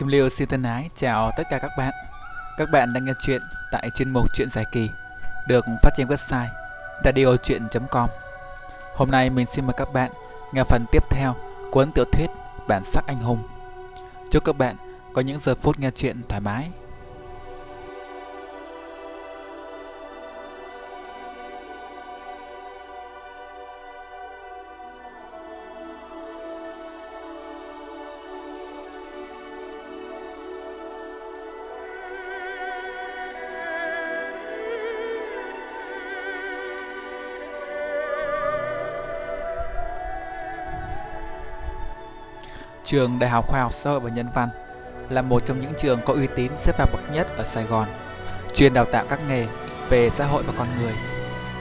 Kim Liêu xin thân ái chào tất cả các bạn. Các bạn đang nghe chuyện tại chuyên mục Chuyện giải kỳ, được phát trên website radiochuyen.com. Hôm nay mình xin mời các bạn nghe phần tiếp theo cuốn tiểu thuyết Bản sắc anh hùng. Chúc các bạn có những giờ phút nghe chuyện thoải mái. Trường Đại học Khoa học Xã hội và Nhân văn là một trong những trường có uy tín xếp vào bậc nhất ở Sài Gòn, chuyên đào tạo các nghề về xã hội và con người.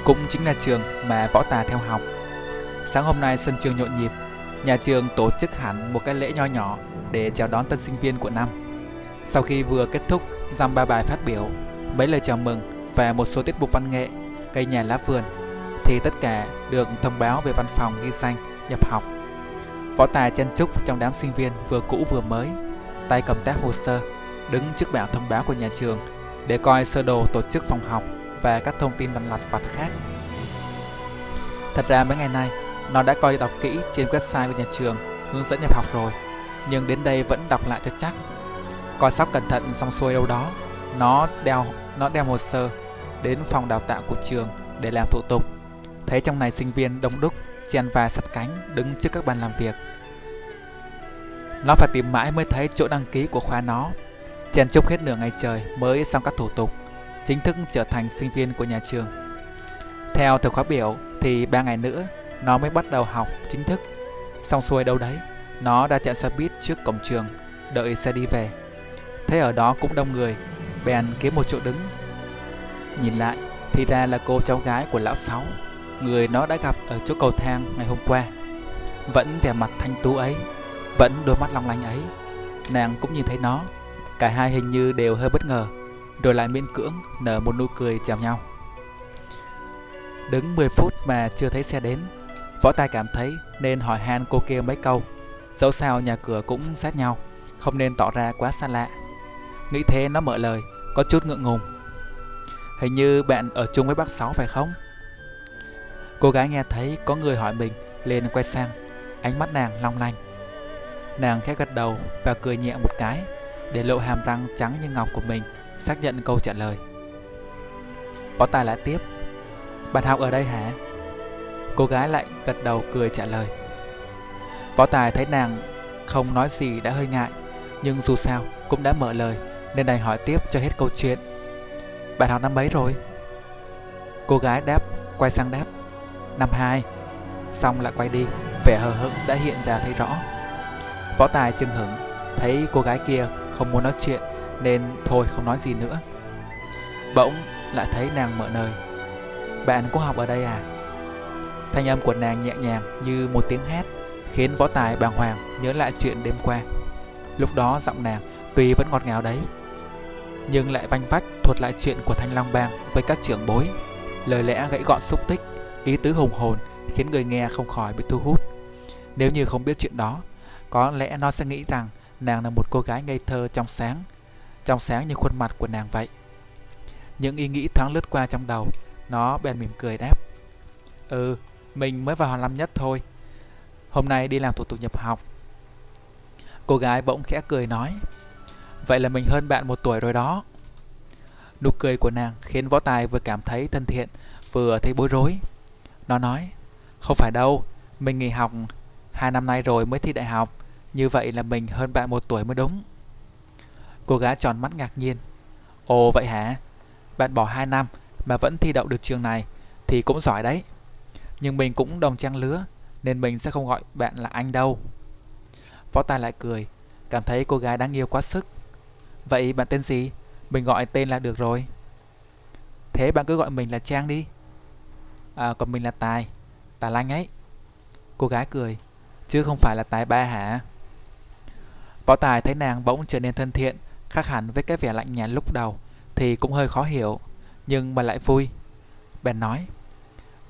Cũng chính là trường mà võ tà theo học. Sáng hôm nay sân trường nhộn nhịp, nhà trường tổ chức hẳn một cái lễ nho nhỏ để chào đón tân sinh viên của năm. Sau khi vừa kết thúc dăm ba bài phát biểu, mấy lời chào mừng và một số tiết mục văn nghệ, cây nhà lá vườn, thì tất cả được thông báo về văn phòng ghi danh nhập học Võ Tài chen chúc trong đám sinh viên vừa cũ vừa mới, tay cầm tác hồ sơ, đứng trước bảng thông báo của nhà trường để coi sơ đồ tổ chức phòng học và các thông tin lặt lặt vặt khác. Thật ra mấy ngày nay, nó đã coi đọc kỹ trên website của nhà trường hướng dẫn nhập học rồi, nhưng đến đây vẫn đọc lại cho chắc. Coi sóc cẩn thận xong xuôi đâu đó, nó đeo nó đem hồ sơ đến phòng đào tạo của trường để làm thủ tục. Thấy trong này sinh viên đông đúc, chen và sắt cánh đứng trước các bàn làm việc nó phải tìm mãi mới thấy chỗ đăng ký của khoa nó. Chen chúc hết nửa ngày trời mới xong các thủ tục, chính thức trở thành sinh viên của nhà trường. Theo thời khóa biểu thì 3 ngày nữa nó mới bắt đầu học chính thức. Xong xuôi đâu đấy, nó đã chặn xe buýt trước cổng trường, đợi xe đi về. Thế ở đó cũng đông người, bèn kiếm một chỗ đứng. Nhìn lại, thì ra là cô cháu gái của lão Sáu, người nó đã gặp ở chỗ cầu thang ngày hôm qua. Vẫn vẻ mặt thanh tú ấy, vẫn đôi mắt long lanh ấy. Nàng cũng nhìn thấy nó Cả hai hình như đều hơi bất ngờ Rồi lại miễn cưỡng nở một nụ cười chào nhau. Đứng 10 phút mà chưa thấy xe đến Võ tài cảm thấy nên hỏi han cô kia mấy câu. Dẫu sao nhà cửa cũng sát nhau Không nên tỏ ra quá xa lạ. Nghĩ thế nó mở lời Có chút ngượng ngùng. Hình như bạn ở chung với bác Sáu phải không? Cô gái nghe thấy có người hỏi mình, liền quay sang, Ánh mắt nàng long lanh Nàng khẽ gật đầu và cười nhẹ một cái, để lộ hàm răng trắng như ngọc của mình, xác nhận câu trả lời. Võ Tài lại tiếp Bạn học ở đây hả? Cô gái lại gật đầu cười trả lời Võ Tài thấy nàng không nói gì đã hơi ngại, Nhưng dù sao cũng đã mở lời, Nên đành hỏi tiếp cho hết câu chuyện Bạn học năm mấy rồi? Cô gái đáp, quay sang đáp Năm hai. Xong lại quay đi, Vẻ hờ hững đã hiện ra thấy rõ. Võ Tài chừng hững Thấy cô gái kia không muốn nói chuyện Nên thôi không nói gì nữa. Bỗng lại thấy nàng mở lời. Bạn có học ở đây à? Thanh âm của nàng nhẹ nhàng như một tiếng hát Khiến võ tài bàng hoàng nhớ lại chuyện đêm qua. Lúc đó giọng nàng tuy vẫn ngọt ngào đấy, Nhưng lại vanh vách thuật lại chuyện của Thanh Long Bang với các trưởng bối, Lời lẽ gãy gọn xúc tích. Ý tứ hùng hồn khiến người nghe không khỏi bị thu hút Nếu như không biết chuyện đó có lẽ nó sẽ nghĩ rằng nàng là một cô gái ngây thơ trong sáng, trong sáng như khuôn mặt của nàng vậy. Những ý nghĩ thoáng lướt qua trong đầu, nó bèn mỉm cười đáp. Ừ, mình mới vào năm nhất thôi. Hôm nay đi làm thủ tục nhập học. Cô gái bỗng khẽ cười nói. Vậy là mình hơn bạn một tuổi rồi đó. Nụ cười của nàng khiến võ tài vừa cảm thấy thân thiện, vừa thấy bối rối. Nó nói, không phải đâu, mình nghỉ học hai năm nay rồi mới thi đại học. Như vậy là mình hơn bạn một tuổi mới đúng. Cô gái tròn mắt ngạc nhiên Ồ vậy hả? Bạn bỏ 2 năm mà vẫn thi đậu được trường này Thì cũng giỏi đấy. Nhưng mình cũng đồng trang lứa Nên mình sẽ không gọi bạn là anh đâu. Võ Tài lại cười Cảm thấy cô gái đáng yêu quá sức. Vậy bạn tên gì? Mình gọi tên là được rồi. Thế bạn cứ gọi mình là Trang đi. À còn mình là Tài Tài Lanh ấy Cô gái cười Chứ không phải là Tài Ba hả Võ Tài thấy nàng bỗng trở nên thân thiện, khác hẳn với cái vẻ lạnh nhạt lúc đầu, thì cũng hơi khó hiểu, nhưng mà lại vui. Bèn nói,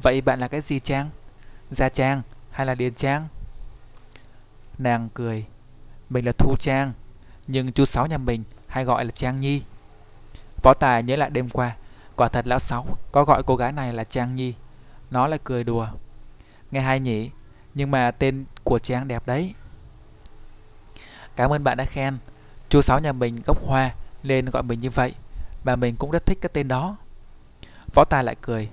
vậy bạn là cái gì Trang? Gia Trang hay là Điền Trang? Nàng cười, mình là Thu Trang, Nhưng chú Sáu nhà mình hay gọi là Trang Nhi Võ Tài nhớ lại đêm qua Quả thật lão Sáu có gọi cô gái này là Trang Nhi nó lại cười đùa. Nghe hay nhỉ, Nhưng mà tên của Trang đẹp đấy. Cảm ơn bạn đã khen. Chú Sáu nhà mình gốc hoa Nên gọi mình như vậy. Và mình cũng rất thích cái tên đó. Võ Tài lại cười.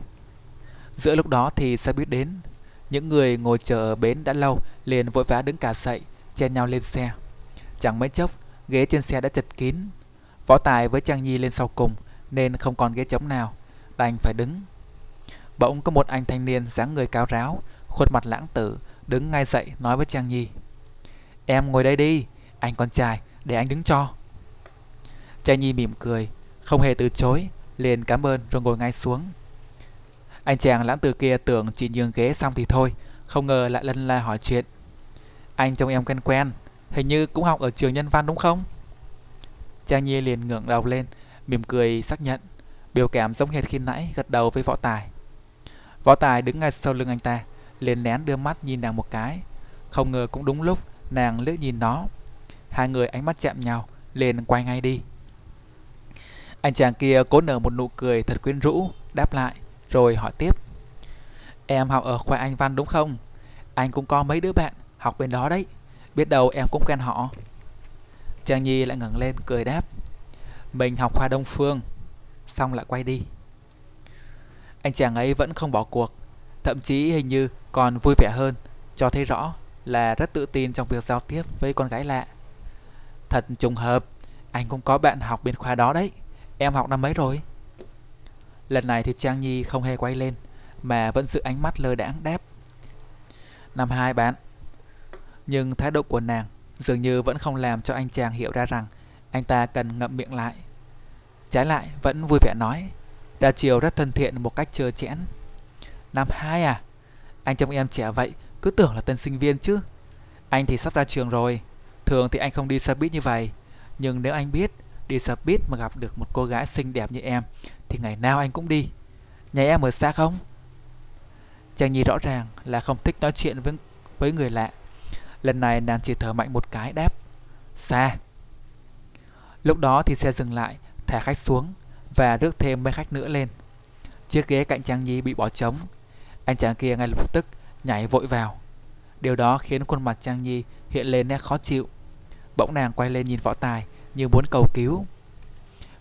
Giữa lúc đó thì xe buýt đến, Những người ngồi chờ ở bến đã lâu liền vội vã đứng cả dậy, Chen nhau lên xe. Chẳng mấy chốc, ghế trên xe đã chật kín. Võ Tài với Trang Nhi lên sau cùng Nên không còn ghế trống nào, Đành phải đứng. Bỗng có một anh thanh niên dáng người cao ráo, Khuôn mặt lãng tử, Đứng ngay dậy nói với Trang Nhi. Em ngồi đây đi, Anh con trai, để anh đứng cho. Trang Nhi mỉm cười, Không hề từ chối, liền cảm ơn rồi ngồi ngay xuống. Anh chàng lãng tử kia tưởng chỉ nhường ghế xong thì thôi, Không ngờ lại lân la hỏi chuyện. Anh trông em quen quen, Hình như cũng học ở trường nhân văn đúng không? Trang Nhi liền ngẩng đầu lên, Mỉm cười xác nhận, Biểu cảm giống hệt khi nãy gật đầu với võ tài. Võ tài đứng ngay sau lưng anh ta, liền nén đưa mắt nhìn nàng một cái. Không ngờ cũng đúng lúc, nàng lướt nhìn nó. Hai người ánh mắt chạm nhau, liền quay ngay đi. Anh chàng kia cố nở một nụ cười thật quyến rũ, Đáp lại, rồi hỏi tiếp. Em học ở khoa Anh Văn đúng không? Anh cũng có mấy đứa bạn học bên đó đấy. Biết đâu em cũng quen họ. Trang Nhi lại ngẩng lên, cười đáp. Mình học khoa Đông Phương. Xong lại quay đi. Anh chàng ấy vẫn không bỏ cuộc, Thậm chí hình như còn vui vẻ hơn, Cho thấy rõ là rất tự tin trong việc giao tiếp với con gái lạ. Thật trùng hợp, Anh cũng có bạn học bên khoa đó đấy, Em học năm mấy rồi? Lần này thì Trang Nhi không hề quay lên, Mà vẫn giữ ánh mắt lơ đãng đáp. Năm hai bạn, Nhưng thái độ của nàng Dường như vẫn không làm cho anh chàng hiểu ra rằng Anh ta cần ngậm miệng lại. Trái lại vẫn vui vẻ nói ra chiều rất thân thiện một cách chơ chẽn. Năm hai à Anh trông em trẻ vậy Cứ tưởng là tân sinh viên chứ. Anh thì sắp ra trường rồi Thường thì anh không đi xe buýt như vậy. Nhưng nếu anh biết Đi xe buýt mà gặp được một cô gái xinh đẹp như em Thì ngày nào anh cũng đi. Nhà em ở xa không? Trang Nhi rõ ràng là không thích nói chuyện với, với người lạ. Lần này nàng chỉ thở mạnh một cái đáp Xa. Lúc đó thì xe dừng lại Thả khách xuống. Và rước thêm mấy khách nữa lên. Chiếc ghế cạnh Trang Nhi bị bỏ trống. Anh chàng kia ngay lập tức nhảy vội vào. Điều đó khiến khuôn mặt Trang Nhi hiện lên nét khó chịu. Bỗng nàng quay lên nhìn võ tài Như muốn cầu cứu.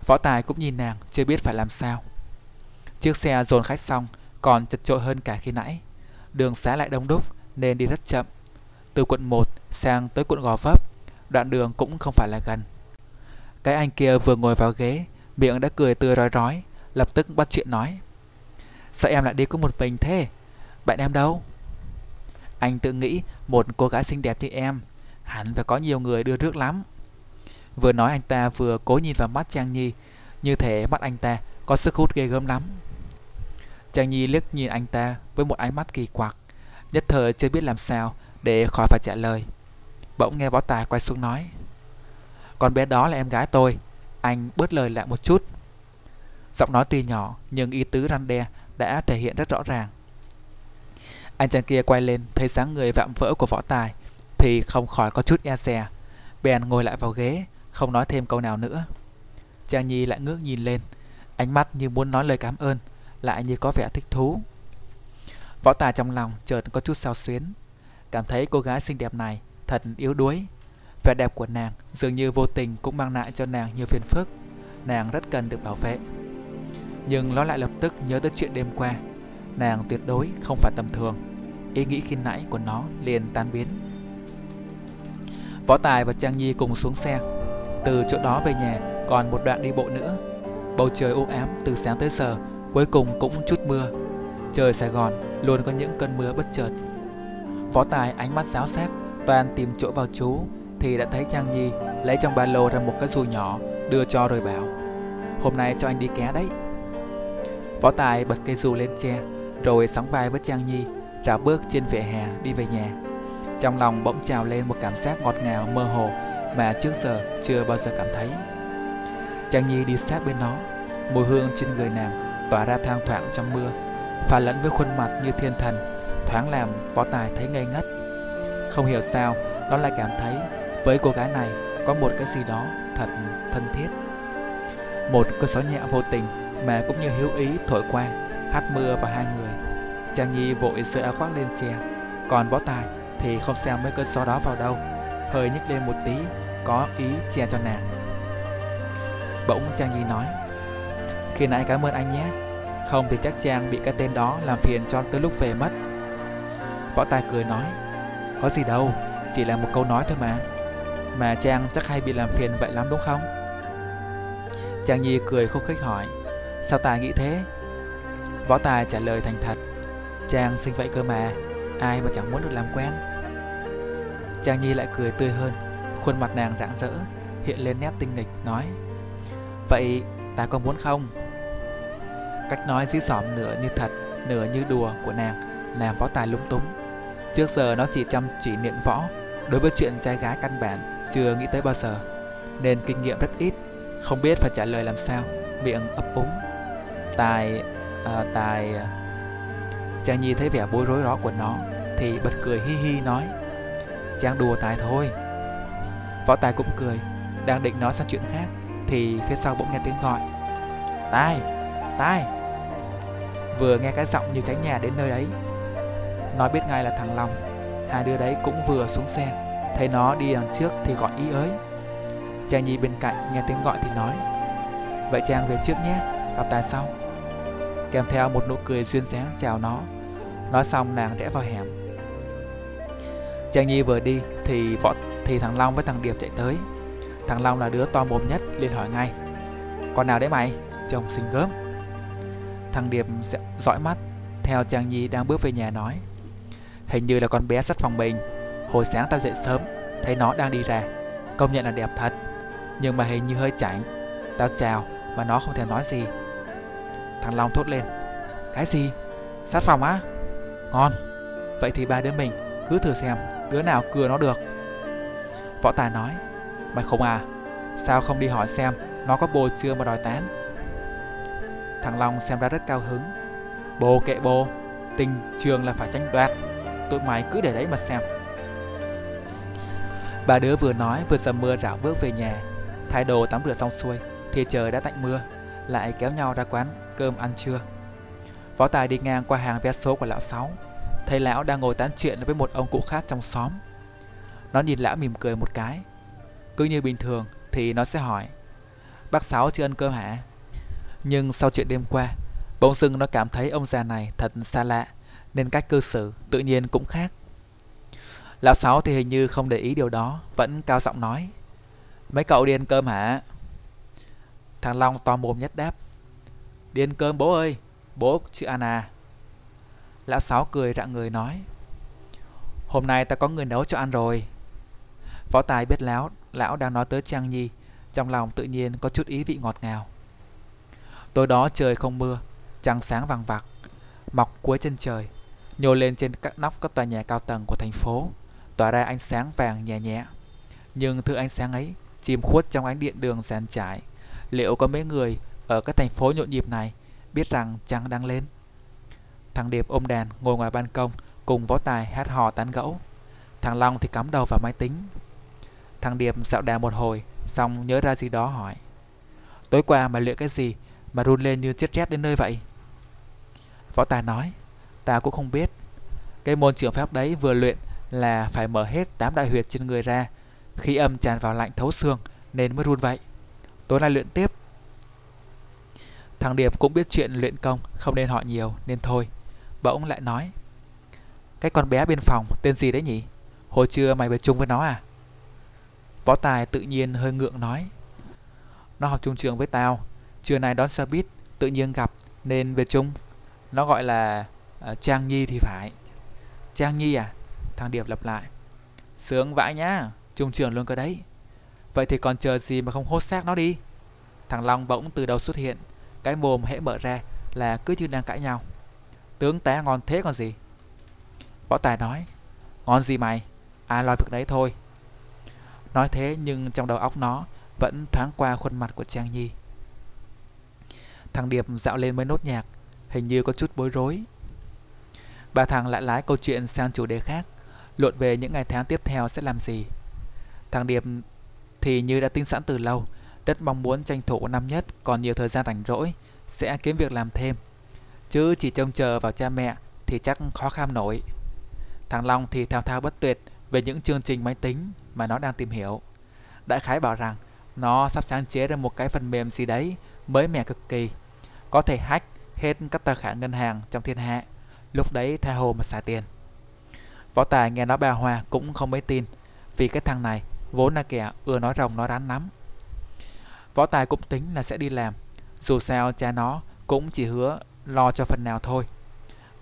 Võ tài cũng nhìn nàng chưa biết phải làm sao. Chiếc xe dồn khách xong Còn chật trội hơn cả khi nãy. Đường xá lại đông đúc Nên đi rất chậm. Từ quận 1 sang tới quận Gò Vấp, đoạn đường cũng không phải là gần. Cái anh kia vừa ngồi vào ghế, miệng đã cười tươi rói rói, lập tức bắt chuyện nói. Sao em lại đi có một mình thế? Bạn em đâu? Anh tự nghĩ một cô gái xinh đẹp như em, hẳn phải có nhiều người đưa rước lắm. Vừa nói anh ta vừa cố nhìn vào mắt Trang Nhi, như thể mắt anh ta có sức hút ghê gớm lắm. Trang Nhi liếc nhìn anh ta với một ánh mắt kỳ quặc, nhất thời chưa biết làm sao để khỏi phải trả lời. Bỗng nghe võ tài quay xuống nói Con bé đó là em gái tôi anh bớt lời lại một chút. Giọng nói tuy nhỏ, nhưng ý tứ răn đe đã thể hiện rất rõ ràng. Anh chàng kia quay lên, thấy sáng người vạm vỡ của võ tài, Thì không khỏi có chút e dè. Bèn ngồi lại vào ghế, Không nói thêm câu nào nữa. Trang Nhi lại ngước nhìn lên, Ánh mắt như muốn nói lời cảm ơn, Lại như có vẻ thích thú. Võ tài trong lòng chợt có chút sao xuyến. Cảm thấy cô gái xinh đẹp này thật yếu đuối. Vẻ đẹp của nàng dường như vô tình cũng mang lại cho nàng nhiều phiền phức. Nàng rất cần được bảo vệ. Nhưng nó lại lập tức nhớ tới chuyện đêm qua. Nàng tuyệt đối không phải tầm thường. Ý nghĩ khi nãy của nó liền tan biến. Võ Tài và Trang Nhi cùng xuống xe. Từ chỗ đó về nhà còn một đoạn đi bộ nữa. Bầu trời u ám từ sáng tới giờ, cuối cùng cũng chút mưa. Trời Sài Gòn luôn có những cơn mưa bất chợt Võ Tài ánh mắt giáo sát, toàn tìm chỗ vào chú, thì đã thấy Trang Nhi lấy trong ba lô ra một cái dù nhỏ, đưa cho rồi bảo Hôm nay cho anh đi ké đấy. Võ Tài bật cây dù lên che, rồi sóng vai với Trang Nhi, rảo bước trên vỉa hè đi về nhà. Trong lòng bỗng trào lên một cảm giác ngọt ngào mơ hồ mà trước giờ chưa bao giờ cảm thấy. Trang Nhi đi sát bên nó, mùi hương trên người nàng tỏa ra thang thoảng trong mưa, pha lẫn với khuôn mặt như thiên thần thoáng làm võ tài thấy ngây ngất không hiểu sao nó lại cảm thấy với cô gái này có một cái gì đó thật thân thiết. Một cơn gió nhẹ vô tình mà cũng như hiếu ý thổi qua, hát mưa vào hai người. Trang Nhi vội sửa áo khoác lên che, còn võ tài thì không xem mấy cơn gió đó vào đâu, hơi nhích lên một tí, có ý che cho nàng. Bỗng Trang Nhi nói, khi nãy cảm ơn anh nhé, không thì chắc Trang bị cái tên đó làm phiền cho tới lúc về mất. Võ Tài cười nói, có gì đâu, chỉ là một câu nói thôi mà. Mà Trang chắc hay bị làm phiền vậy lắm đúng không? Trang Nhi cười khúc khích hỏi, sao Tài nghĩ thế? Võ Tài trả lời thành thật, Trang xinh vậy cơ mà, ai mà chẳng muốn được làm quen. Trang Nhi lại cười tươi hơn, khuôn mặt nàng rạng rỡ, hiện lên nét tinh nghịch, nói Vậy ta có muốn không? Cách nói dí xỏm nửa như thật, nửa như đùa của nàng làm võ tài lúng túng. Trước giờ nó chỉ chăm chỉ niệm võ, đối với chuyện trai gái căn bản chưa nghĩ tới bao giờ, nên kinh nghiệm rất ít, không biết phải trả lời làm sao, miệng ấp úng. Tài, à, tài... À, Trang Nhi thấy vẻ bối rối đó của nó thì bật cười hi hi nói Trang đùa tài thôi. Võ tài cũng cười Đang định nói sang chuyện khác Thì phía sau bỗng nghe tiếng gọi Tài, tài. Vừa nghe cái giọng như tránh nhà đến nơi ấy nói biết ngay là thằng Long Hai đứa đấy cũng vừa xuống xe. Thấy nó đi đằng trước thì gọi ý ới. Trang Nhi bên cạnh nghe tiếng gọi thì nói, Vậy Trang về trước nhé, Gặp ta sau. Kèm theo một nụ cười duyên dáng chào nó. Nói xong nàng rẽ vào hẻm. Trang Nhi vừa đi thì võ, thì thằng Long với thằng Điệp chạy tới. Thằng Long là đứa to mồm nhất, liền hỏi ngay, Con nào đấy mày? Chồng xinh gớm. Thằng Điệp dõi mắt, Theo Trang Nhi đang bước về nhà nói, Hình như là con bé sắt phòng mình Hồi sáng tao dậy sớm, Thấy nó đang đi ra. Công nhận là đẹp thật. Nhưng mà hình như hơi chảnh. Tao chào, mà nó không thèm nói gì. Thằng Long thốt lên. Cái gì? Sát phòng á? Ngon. Vậy thì ba đứa mình cứ thử xem Đứa nào cưa nó được. Võ Tài nói. Mày không à? Sao không đi hỏi xem Nó có bồ chưa mà đòi tán? Thằng Long xem ra rất cao hứng. Bồ kệ bồ, Tình trường là phải tranh đoạt. Tụi mày cứ để đấy mà xem. Ba đứa vừa nói vừa dầm mưa rảo bước về nhà. Thay đồ tắm rửa xong xuôi, Thì trời đã tạnh mưa, Lại kéo nhau ra quán cơm ăn trưa. Võ Tài đi ngang qua hàng vé số của lão Sáu. Thấy lão đang ngồi tán chuyện với một ông cụ khác trong xóm. Nó nhìn lão mỉm cười một cái. Cứ như bình thường thì nó sẽ hỏi, Bác Sáu chưa ăn cơm hả? Nhưng sau chuyện đêm qua, Bỗng dưng nó cảm thấy ông già này thật xa lạ, Nên cách cư xử tự nhiên cũng khác. Lão Sáu thì hình như không để ý điều đó, Vẫn cao giọng nói. Mấy cậu đi ăn cơm hả? Thằng Long to mồm nhất đáp. Đi ăn cơm bố ơi, Bố chứ Anna. À Lão Sáu cười rạng người nói. Hôm nay ta có người nấu cho ăn rồi. Võ Tài biết lão Lão đang nói tới Trang Nhi, Trong lòng tự nhiên có chút ý vị ngọt ngào. Tối đó trời không mưa, Trăng sáng vàng vặc Mọc cuối chân trời, Nhô lên trên các nóc các tòa nhà cao tầng của thành phố. Tỏa ra ánh sáng vàng nhẹ nhẹ Nhưng thứ ánh sáng ấy Chìm khuất trong ánh điện đường sàn trải Liệu có mấy người ở cái thành phố nhộn nhịp này Biết rằng trăng đang lên Thằng Điệp ôm đàn ngồi ngoài ban công cùng võ tài hát hò tán gẫu. Thằng Long thì cắm đầu vào máy tính. Thằng Điệp dạo đà một hồi, xong nhớ ra gì đó hỏi. Tối qua mà luyện cái gì mà run lên như chết rét đến nơi vậy? Võ tài nói, ta cũng không biết. Cái môn trường pháp đấy vừa luyện là phải mở hết tám đại huyệt trên người ra. Khí âm tràn vào lạnh thấu xương nên mới run vậy. Tối nay luyện tiếp. Thằng Điệp cũng biết chuyện luyện công không nên hỏi nhiều nên thôi. Bỗng lại nói Cái con bé bên phòng tên gì đấy nhỉ Hồi trưa mày về chung với nó à Võ Tài tự nhiên hơi ngượng nói Nó học chung trường với tao Trưa nay đón xe buýt Tự nhiên gặp nên về chung Nó gọi là uh, Trang Nhi thì phải Trang Nhi à Thằng Điệp lặp lại. Sướng vãi nhá Trung trường luôn cơ đấy. Vậy thì còn chờ gì mà không hốt xác nó đi? Thằng Long bỗng từ đầu xuất hiện, Cái mồm hễ mở ra là cứ như đang cãi nhau. Tướng tá ngon thế còn gì? Võ Tài nói, Ngon gì mày? Ai lo việc đấy thôi. Nói thế nhưng trong đầu óc nó Vẫn thoáng qua khuôn mặt của Trang Nhi. Thằng Điệp dạo lên mấy nốt nhạc, Hình như có chút bối rối. Bà thằng lại lái câu chuyện sang chủ đề khác. Luận về những ngày tháng tiếp theo sẽ làm gì Thằng Điệp thì như đã tính sẵn từ lâu, rất mong muốn tranh thủ năm nhất còn nhiều thời gian rảnh rỗi, sẽ kiếm việc làm thêm. Chứ chỉ trông chờ vào cha mẹ thì chắc khó kham nổi. Thằng Long thì thao thao bất tuyệt về những chương trình máy tính mà nó đang tìm hiểu. Đại khái bảo rằng nó sắp sáng chế ra một cái phần mềm gì đấy mới mẻ cực kỳ. Có thể hack hết các tài khoản ngân hàng trong thiên hạ. Lúc đấy tha hồ mà xài tiền. Võ Tài nghe nói bà Hoa cũng không mấy tin vì cái thằng này vốn là kẻ ưa nói rồng nói rắn lắm. Võ Tài cũng tính là sẽ đi làm. Dù sao cha nó cũng chỉ hứa lo cho phần nào thôi.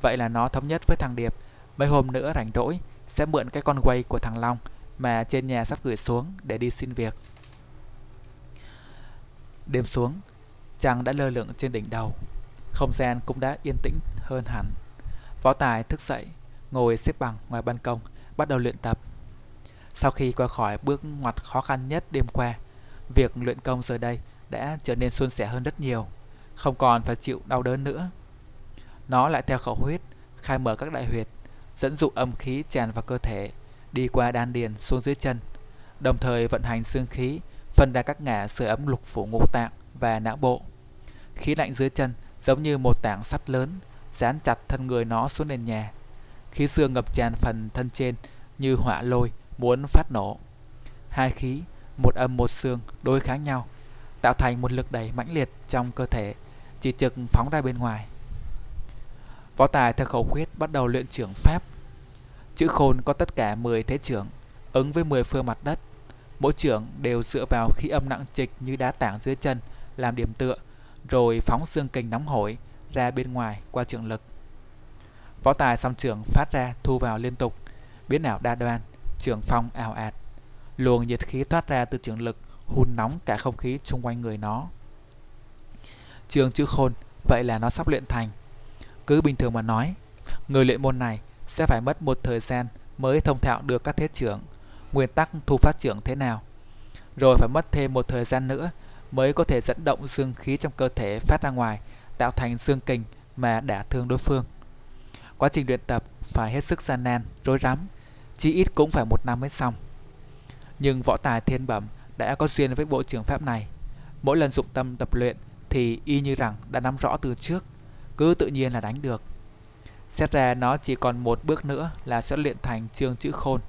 Vậy là nó thống nhất với thằng Điệp mấy hôm nữa rảnh rỗi sẽ mượn cái con quay của thằng Long mà trên nhà sắp gửi xuống để đi xin việc. Đêm xuống, trăng đã lơ lửng trên đỉnh đầu. Không gian cũng đã yên tĩnh hơn hẳn. Võ Tài thức dậy, ngồi xếp bằng ngoài ban công, bắt đầu luyện tập. Sau khi qua khỏi bước ngoặt khó khăn nhất đêm qua, việc luyện công giờ đây đã trở nên suôn sẻ hơn rất nhiều, không còn phải chịu đau đớn nữa. Nó lại theo khẩu huyết, khai mở các đại huyệt, dẫn dụ âm khí tràn vào cơ thể, đi qua đan điền xuống dưới chân, đồng thời vận hành xương khí, phân ra các ngã sưởi ấm lục phủ ngũ tạng và não bộ. Khí lạnh dưới chân giống như một tảng sắt lớn dán chặt thân người nó xuống nền nhà. Khí xương ngập tràn phần thân trên như hỏa lôi muốn phát nổ. Hai khí, một âm một xương đối kháng nhau, tạo thành một lực đẩy mãnh liệt trong cơ thể, chỉ trực phóng ra bên ngoài. Võ Tài theo khẩu quyết bắt đầu luyện trưởng pháp. Chữ khôn có tất cả 10 thế trưởng, ứng với 10 phương mặt đất. Mỗi trưởng đều dựa vào khí âm nặng trịch như đá tảng dưới chân làm điểm tựa, rồi phóng xương kình nóng hổi ra bên ngoài qua trường lực. Võ tài song trưởng phát ra thu vào liên tục, biến ảo đa đoan, trường phong ảo ạt. Luồng nhiệt khí thoát ra từ trường lực hun nóng cả không khí xung quanh người nó. Trường chữ khôn, vậy là nó sắp luyện thành. Cứ bình thường mà nói, người luyện môn này sẽ phải mất một thời gian mới thông thạo được các thế trưởng, nguyên tắc thu phát trưởng thế nào. Rồi phải mất thêm một thời gian nữa mới có thể dẫn động dương khí trong cơ thể phát ra ngoài, tạo thành dương kình mà đả thương đối phương. Quá trình luyện tập phải hết sức gian nan, rối rắm, chí ít cũng phải một năm mới xong. Nhưng võ tài thiên bẩm đã có duyên với bộ trường pháp này. Mỗi lần dụng tâm tập luyện thì y như rằng đã nắm rõ từ trước, cứ tự nhiên là đánh được. Xét ra nó chỉ còn một bước nữa là sẽ luyện thành chương chữ khôn.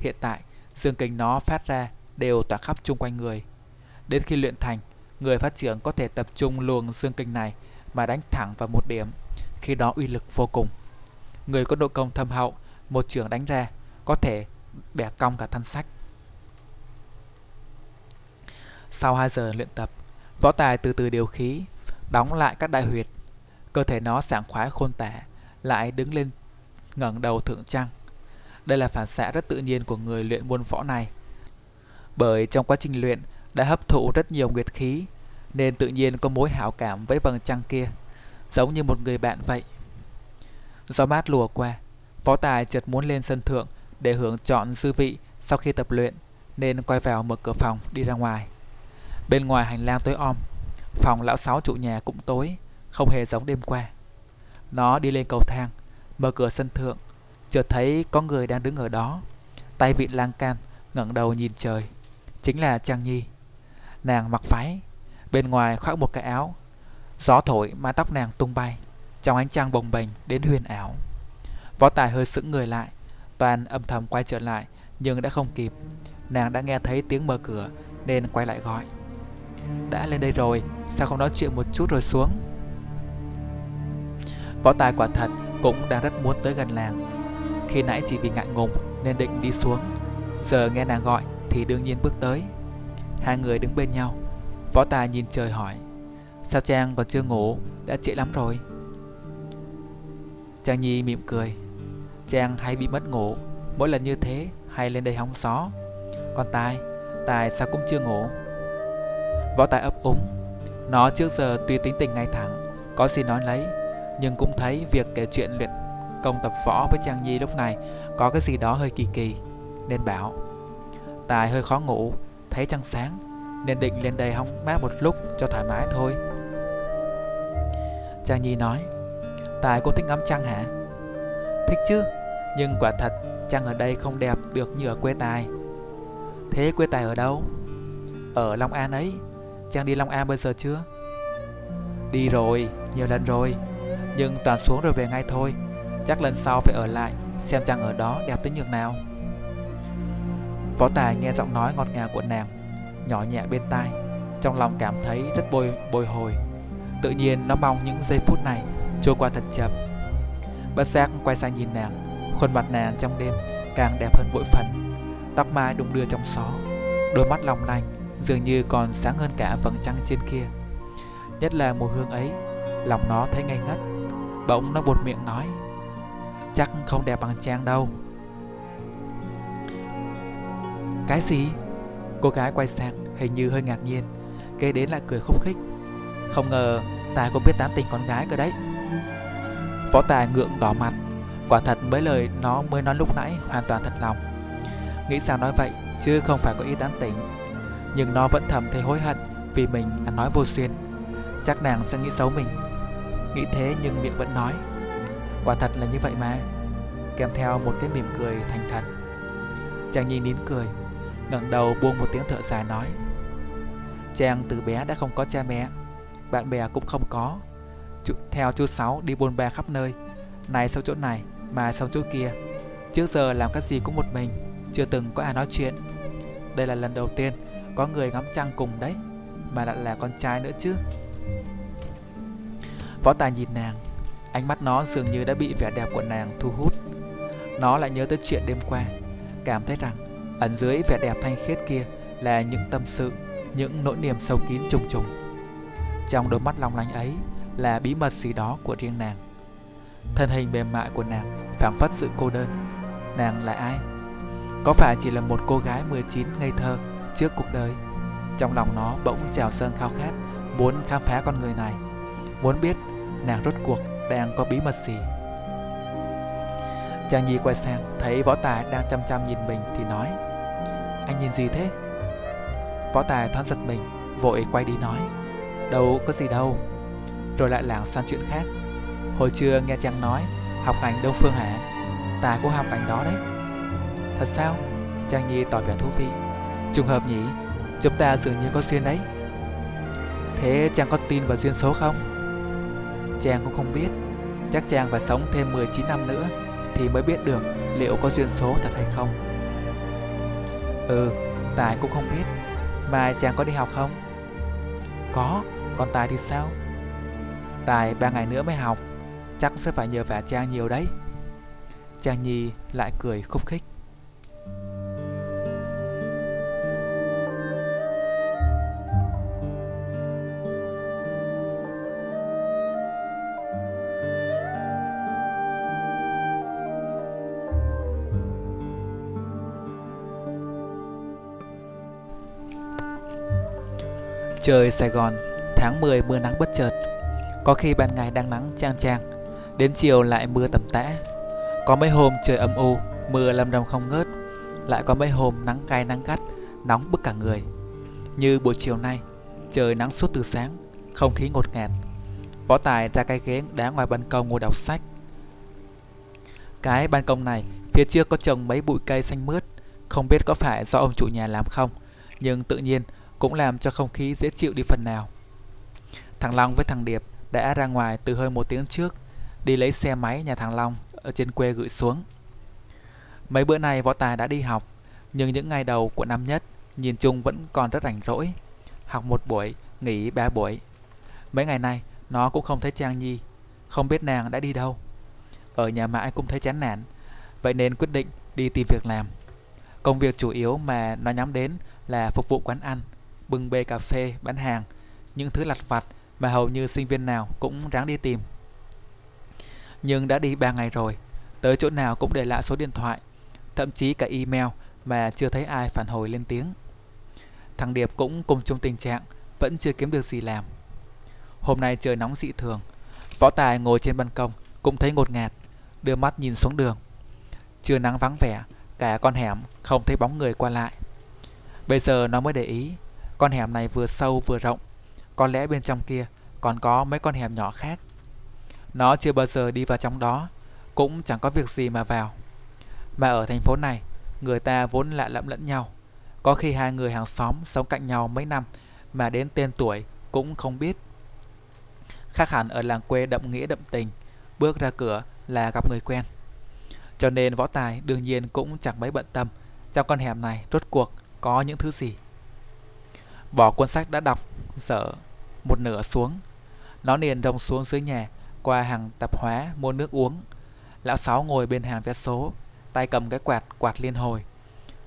Hiện tại, dương kinh nó phát ra đều tỏa khắp chung quanh người. Đến khi luyện thành, người phát triển có thể tập trung luồng dương kinh này mà đánh thẳng vào một điểm, khi đó uy lực vô cùng. Người có độ công thâm hậu, một trường đánh ra, có thể bẻ cong cả thân sách. Sau 2 giờ luyện tập, võ tài từ từ điều khí, đóng lại các đại huyệt. Cơ thể nó sảng khoái khôn tả, lại đứng lên ngẩng đầu thượng trăng. Đây là phản xạ rất tự nhiên của người luyện môn võ này. Bởi trong quá trình luyện đã hấp thụ rất nhiều nguyệt khí, nên tự nhiên có mối hảo cảm với vầng trăng kia, giống như một người bạn vậy. Gió mát lùa qua, võ tài chợt muốn lên sân thượng để hưởng chọn dư vị sau khi tập luyện, nên quay vào mở cửa phòng đi ra ngoài. Bên ngoài hành lang tối om, phòng lão sáu trụ nhà cũng tối, không hề giống đêm qua. Nó đi lên cầu thang, mở cửa sân thượng, chợt thấy có người đang đứng ở đó, tay vịn lan can, ngẩng đầu nhìn trời. Chính là Trang Nhi. Nàng mặc váy, bên ngoài khoác một cái áo. Gió thổi mái tóc nàng tung bay, trong ánh trăng bồng bềnh đến huyền ảo. Võ Tài hơi sững người lại, toàn âm thầm quay trở lại, nhưng đã không kịp. Nàng đã nghe thấy tiếng mở cửa nên quay lại gọi. Đã lên đây rồi, sao không nói chuyện một chút rồi xuống? Võ Tài quả thật cũng đang rất muốn tới gần nàng. Khi nãy chỉ vì ngại ngùng nên định đi xuống. Giờ nghe nàng gọi thì đương nhiên bước tới. Hai người đứng bên nhau. Võ Tài nhìn trời hỏi. Sao Trang còn chưa ngủ, đã trễ lắm rồi. Trang Nhi mỉm cười. Trang hay bị mất ngủ, mỗi lần như thế hay lên đây hóng gió. Còn Tài, Tài sao cũng chưa ngủ. Võ Tài ấp úng. Nó trước giờ tuy tính tình ngay thẳng, có gì nói lấy, nhưng cũng thấy việc kể chuyện luyện công tập võ với Trang Nhi lúc này có cái gì đó hơi kỳ kỳ, nên bảo Tài hơi khó ngủ, thấy trăng sáng, nên định lên đây hóng mát một lúc cho thoải mái thôi. Trang Nhi nói, Tài cô thích ngắm trăng hả? Thích chứ, nhưng quả thật trăng ở đây không đẹp được như ở quê Tài. Thế quê Tài ở đâu? Ở Long An ấy Trang đi Long An bây giờ chưa Đi rồi, nhiều lần rồi Nhưng toàn xuống rồi về ngay thôi Chắc lần sau phải ở lại Xem Trang ở đó đẹp tới nhường nào Võ Tài nghe giọng nói ngọt ngào của nàng Nhỏ nhẹ bên tai Trong lòng cảm thấy rất bồi bồi hồi Tự nhiên nó mong những giây phút này Trôi qua thật chậm. Bất giác quay sang nhìn nàng, Khuôn mặt nàng trong đêm càng đẹp hơn bội phần Tóc mai đung đưa trong gió Đôi mắt long lanh Dường như còn sáng hơn cả vầng trăng trên kia. Nhất là mùi hương ấy, Lòng nó thấy ngây ngất, Bỗng nó buột miệng nói, Chắc không đẹp bằng Trang đâu. Cái gì? Cô gái quay sang hình như hơi ngạc nhiên, Kế đến lại cười khúc khích. Không ngờ Tài cũng biết tán tình con gái cơ đấy. Võ Tài ngượng đỏ mặt. Quả thật mấy lời nó mới nói lúc nãy hoàn toàn thật lòng. Nghĩ sao nói vậy, chứ không phải có ý tán tỉnh. Nhưng nó vẫn thầm thấy hối hận vì mình ăn nói vô duyên. Chắc nàng sẽ nghĩ xấu mình. Nghĩ thế nhưng miệng vẫn nói. Quả thật là như vậy mà. Kèm theo một cái mỉm cười thành thật. Chàng nhìn nín cười, ngẩng đầu buông một tiếng thở dài nói. Chàng từ bé đã không có cha mẹ. Bạn bè cũng không có. Theo chú Sáu đi bôn ba khắp nơi. Này sau chỗ này Mà sau chỗ kia. Trước giờ làm cái gì cũng một mình, Chưa từng có ai nói chuyện. Đây là lần đầu tiên Có người ngắm trăng cùng đấy, Mà lại là con trai nữa chứ. Võ Tài nhìn nàng, Ánh mắt nó dường như đã bị vẻ đẹp của nàng thu hút. Nó lại nhớ tới chuyện đêm qua, Cảm thấy rằng Ẩn dưới vẻ đẹp thanh khiết kia Là những tâm sự, Những nỗi niềm sâu kín trùng trùng. Trong đôi mắt long lanh ấy là bí mật gì đó của riêng nàng. Thân hình mềm mại của nàng phảng phất sự cô đơn. Nàng là ai? Có phải chỉ là một cô gái 19 ngây thơ trước cuộc đời? Trong lòng nó bỗng trào sơn khao khát, Muốn khám phá con người này. Muốn biết nàng rốt cuộc đang có bí mật gì. Trang Nhi quay sang, thấy võ tài đang chăm chăm nhìn mình thì nói, Anh nhìn gì thế? Võ tài thoáng giật mình, Vội quay đi nói, Đâu có gì đâu. Rồi lại lảng sang chuyện khác Hồi trưa nghe chàng nói Học ngành Đông Phương hả? Ta cũng học ngành đó đấy Thật sao? Trang Nhi tỏ vẻ thú vị Trùng hợp nhỉ Chúng ta dường như có duyên đấy Thế chàng có tin vào duyên số không? chàng cũng không biết Chắc chàng phải sống thêm 19 năm nữa Thì mới biết được liệu có duyên số thật hay không Ừ, Tài cũng không biết Mai chàng có đi học không? Có, còn Tài thì sao? Tài ba ngày nữa mới học. Chắc sẽ phải nhờ vả Trang nhiều đấy. Trang Nhi lại cười khúc khích. Trời Sài Gòn, tháng 10 mưa nắng bất chợt. Có khi ban ngày đang nắng trang trang, đến chiều lại mưa tầm tã. Có mấy hôm trời âm u, mưa lâm đâm không ngớt, lại có mấy hôm nắng cay nắng gắt, nóng bức cả người. Như buổi chiều nay, trời nắng suốt từ sáng, không khí ngột ngạt. Võ Tài ra cái ghế đá ngoài ban công ngồi đọc sách. Cái ban công này phía trước có trồng mấy bụi cây xanh mướt, không biết có phải do ông chủ nhà làm không, nhưng tự nhiên cũng làm cho không khí dễ chịu đi phần nào. Thằng Long với thằng Điệp đã ra ngoài từ hơn một tiếng trước, đi lấy xe máy nhà thằng Long ở trên quê gửi xuống. Mấy bữa nay Võ Tài đã đi học, nhưng những ngày đầu của năm nhất nhìn chung vẫn còn rất rảnh rỗi. Học một buổi, nghỉ ba buổi. Mấy ngày nay nó cũng không thấy Trang Nhi, không biết nàng đã đi đâu. Ở nhà mãi cũng thấy chán nản, vậy nên quyết định đi tìm việc làm. Công việc chủ yếu mà nó nhắm đến là phục vụ quán ăn bưng bê cà phê, bán hàng, những thứ lặt vặt mà hầu như sinh viên nào cũng ráng đi tìm. Nhưng đã đi 3 ngày rồi, tới chỗ nào cũng để lại số điện thoại, thậm chí cả email mà chưa thấy ai phản hồi lên tiếng. Thằng Điệp cũng cùng chung tình trạng, vẫn chưa kiếm được gì làm. Hôm nay trời nóng dị thường, Võ Tài ngồi trên ban công cũng thấy ngột ngạt, đưa mắt nhìn xuống đường. Chưa nắng vắng vẻ, cả con hẻm không thấy bóng người qua lại. Bây giờ nó mới để ý, con hẻm này vừa sâu vừa rộng có lẽ bên trong kia còn có mấy con hẻm nhỏ khác Nó chưa bao giờ đi vào trong đó Cũng chẳng có việc gì mà vào Mà ở thành phố này Người ta vốn lạ lẫm lẫn nhau Có khi hai người hàng xóm sống cạnh nhau mấy năm mà đến tên tuổi cũng không biết. Khác hẳn ở làng quê đậm nghĩa đậm tình, bước ra cửa là gặp người quen. Cho nên võ tài đương nhiên cũng chẳng mấy bận tâm trong con hẻm này rốt cuộc có những thứ gì. Bỏ cuốn sách đã đọc, dở một nửa xuống. Nó liền rông xuống dưới nhà qua hàng tạp hóa mua nước uống. Lão Sáu ngồi bên hàng vé số, tay cầm cái quạt quạt liên hồi.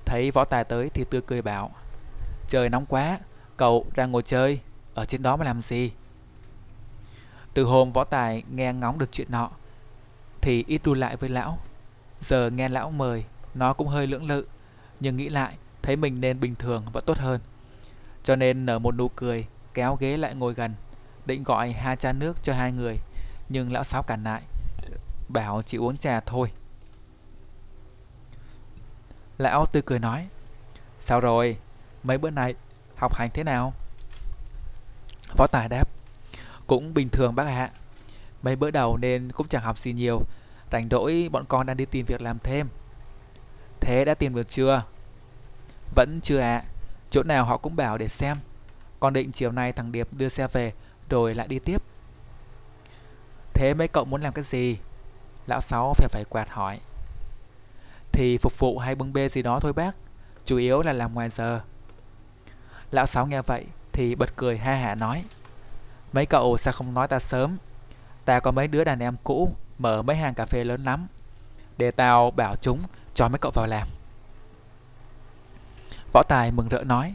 Thấy võ tài tới thì tươi cười bảo Trời nóng quá, cậu ra ngồi chơi, ở trên đó mà làm gì? Từ hôm võ tài nghe ngóng được chuyện nọ Thì ít đu lại với lão Giờ nghe lão mời Nó cũng hơi lưỡng lự Nhưng nghĩ lại thấy mình nên bình thường vẫn tốt hơn cho nên nở một nụ cười, Kéo ghế lại ngồi gần, Định gọi hai chai nước cho hai người. Nhưng lão sáu cản lại, Bảo chỉ uống trà thôi. Lão tươi cười nói, Sao rồi? Mấy bữa nay học hành thế nào? Võ Tài đáp, Cũng bình thường bác ạ. Mấy bữa đầu nên cũng chẳng học gì nhiều, Rảnh rỗi bọn con đang đi tìm việc làm thêm. Thế đã tìm được chưa? Vẫn chưa ạ. Chỗ nào họ cũng bảo để xem. Con định chiều nay thằng Điệp đưa xe về, Rồi lại đi tiếp. Thế mấy cậu muốn làm cái gì? Lão Sáu phải phải quạt hỏi. Thì phục vụ hay bưng bê gì đó thôi, bác. Chủ yếu là làm ngoài giờ. Lão Sáu nghe vậy Thì bật cười ha hả nói. Mấy cậu sao không nói ta sớm? Ta có mấy đứa đàn em cũ, Mở mấy hàng cà phê lớn lắm. Để tao bảo chúng, cho mấy cậu vào làm. Võ Tài mừng rỡ nói,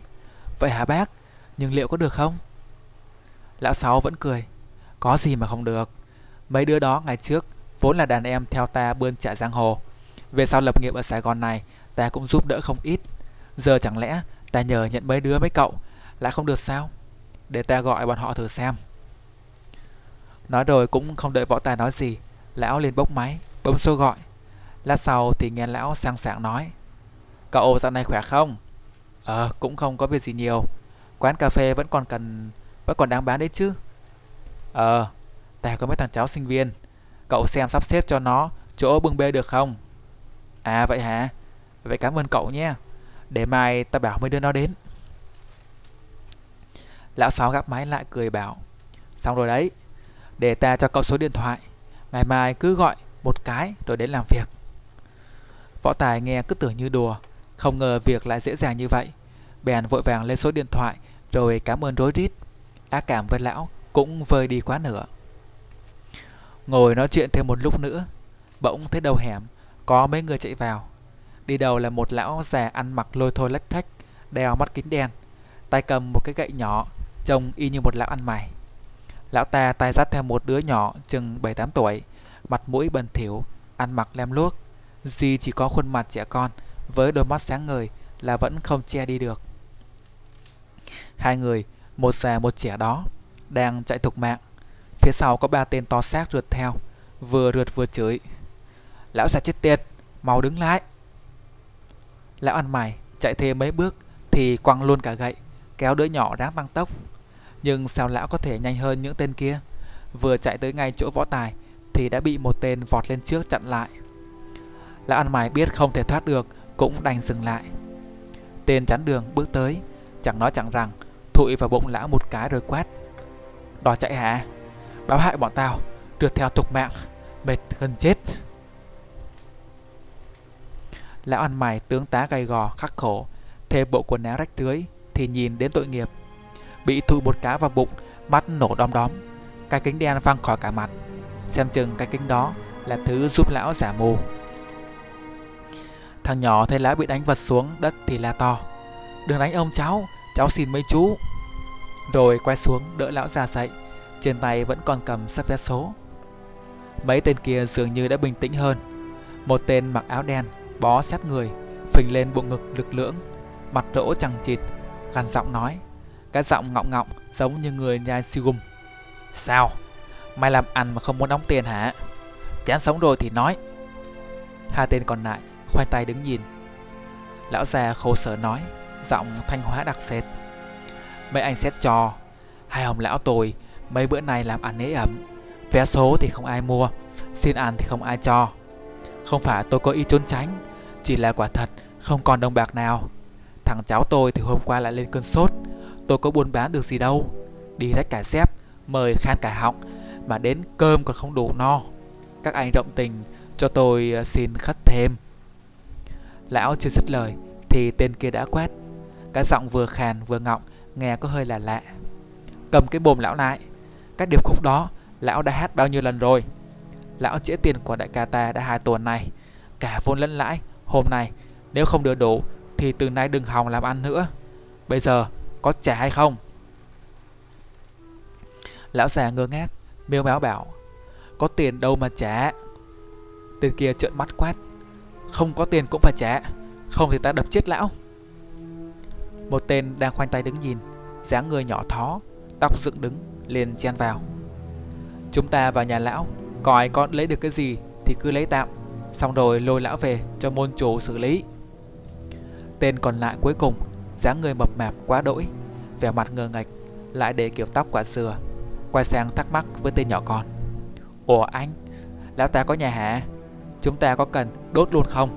Vậy hả bác? Nhưng liệu có được không? Lão Sáu vẫn cười, Có gì mà không được. Mấy đứa đó ngày trước Vốn là đàn em theo ta bươn trả giang hồ. Về sau lập nghiệp ở Sài Gòn này, Ta cũng giúp đỡ không ít. Giờ chẳng lẽ ta nhờ nhận mấy đứa mấy cậu, Lại không được sao? Để ta gọi bọn họ thử xem. Nói rồi cũng không đợi võ tài nói gì, Lão liền bốc máy, Bấm số gọi. Lát sau thì nghe lão sang sảng nói, Cậu dạo này khỏe không? Ờ cũng không có việc gì nhiều. Quán cà phê vẫn còn cần, Vẫn còn đang bán đấy chứ. Ờ Ta có mấy thằng cháu sinh viên. Cậu xem sắp xếp cho nó Chỗ bưng bê được không? À vậy hả? Vậy cảm ơn cậu nhé. Để mai ta bảo mấy đứa nó đến. Lão Sáu gắp máy lại cười bảo, Xong rồi đấy, Để ta cho cậu số điện thoại. Ngày mai cứ gọi một cái rồi đến làm việc. Võ Tài nghe cứ tưởng như đùa. Không ngờ việc lại dễ dàng như vậy. Bèn vội vàng lên số điện thoại, Rồi cảm ơn rối rít. Ác cảm với lão cũng vơi đi quá nửa. Ngồi nói chuyện thêm một lúc nữa, Bỗng thấy đầu hẻm, Có mấy người chạy vào. Đi đầu là một lão già ăn mặc lôi thôi lách thách, Đeo mắt kính đen, Tay cầm một cái gậy nhỏ, Trông y như một lão ăn mày. Lão ta tay dắt theo một đứa nhỏ chừng 7-8 tuổi, Mặt mũi bần thiểu Ăn mặc lem luốc. Duy chỉ có khuôn mặt trẻ con với đôi mắt sáng ngời Là vẫn không che đi được. Hai người, Một già một trẻ đó, Đang chạy thục mạng. Phía sau có ba tên to xác rượt theo, Vừa rượt vừa chửi. Lão già chết tiệt, Mau đứng lại. Lão ăn mày, chạy thêm mấy bước Thì quăng luôn cả gậy, Kéo đứa nhỏ ráng tăng tốc. Nhưng sao lão có thể nhanh hơn những tên kia? Vừa chạy tới ngay chỗ võ tài Thì đã bị một tên vọt lên trước chặn lại. Lão ăn mày biết không thể thoát được cũng đành dừng lại. Tên chắn đường bước tới, Chẳng nói chẳng rằng, Thụi vào bụng lão một cái rồi quát. Đò chạy hả? Báo hại bọn tao, Trượt theo tục mạng, Mệt gần chết. Lão ăn mày tướng tá gầy gò, khắc khổ Thêm bộ quần áo rách rưới Thì nhìn đến tội nghiệp. Bị thụi một cá vào bụng, Mắt nổ đom đóm. Cái kính đen văng khỏi cả mặt. Xem chừng cái kính đó là thứ giúp lão giả mù. Thằng nhỏ thấy lá bị đánh vật xuống đất thì la to. Đừng đánh ông cháu Cháu xin mấy chú. Rồi quay xuống đỡ lão già dậy, Trên tay vẫn còn cầm sắp vé số. Mấy tên kia dường như đã bình tĩnh hơn. Một tên mặc áo đen, Bó sát người, Phình lên bộ ngực lực lưỡng, Mặt rỗ chẳng chịt, Gằn giọng nói. Cái giọng ngọng ngọng giống như người nhai siêu gum Sao? Mày làm ăn mà không muốn đóng tiền hả? Chán sống rồi thì nói. Hai tên còn lại khoanh tay đứng nhìn. Lão già khổ sở nói, Giọng thanh hóa đặc sệt. Mấy anh xét cho, Hai ông lão tôi Mấy bữa nay làm ăn ế ẩm. Vé số thì không ai mua, Xin ăn thì không ai cho. Không phải tôi có ý trốn tránh, Chỉ là quả thật không còn đồng bạc nào. Thằng cháu tôi thì hôm qua lại lên cơn sốt, Tôi có buôn bán được gì đâu. Đi rách cả dép Mời khan cả họng, Mà đến cơm còn không đủ no. Các anh rộng tình, cho tôi ờ, xin khất thêm. Lão chưa dứt lời, Thì tên kia đã quét. Cái giọng vừa khàn vừa ngọng, Nghe có hơi là lạ. Cầm cái bồm lão lại. Các điệp khúc đó, Lão đã hát bao nhiêu lần rồi? Lão trễ tiền của đại ca ta đã hai tuần này. Cả vốn lẫn lãi, Hôm nay, nếu không đưa đủ, Thì từ nay đừng hòng làm ăn nữa. Bây giờ, có trả hay không? Lão già ngơ ngác Miêu máu bảo, Có tiền đâu mà trả. Tên kia trợn mắt quát không có tiền cũng phải trả Không thì ta đập chết lão. Một tên đang khoanh tay đứng nhìn, dáng người nhỏ thó, Tóc dựng đứng, liền chen vào. Chúng ta vào nhà lão Coi có lấy được cái gì thì cứ lấy tạm, Xong rồi lôi lão về cho môn chủ xử lý. Tên còn lại cuối cùng, dáng người mập mạp quá đỗi, Vẻ mặt ngơ ngạch, Lại để kiểu tóc quả dừa Quay sang thắc mắc với tên nhỏ con. Ủa anh, Lão ta có nhà hả? Chúng ta có cần đốt luôn không?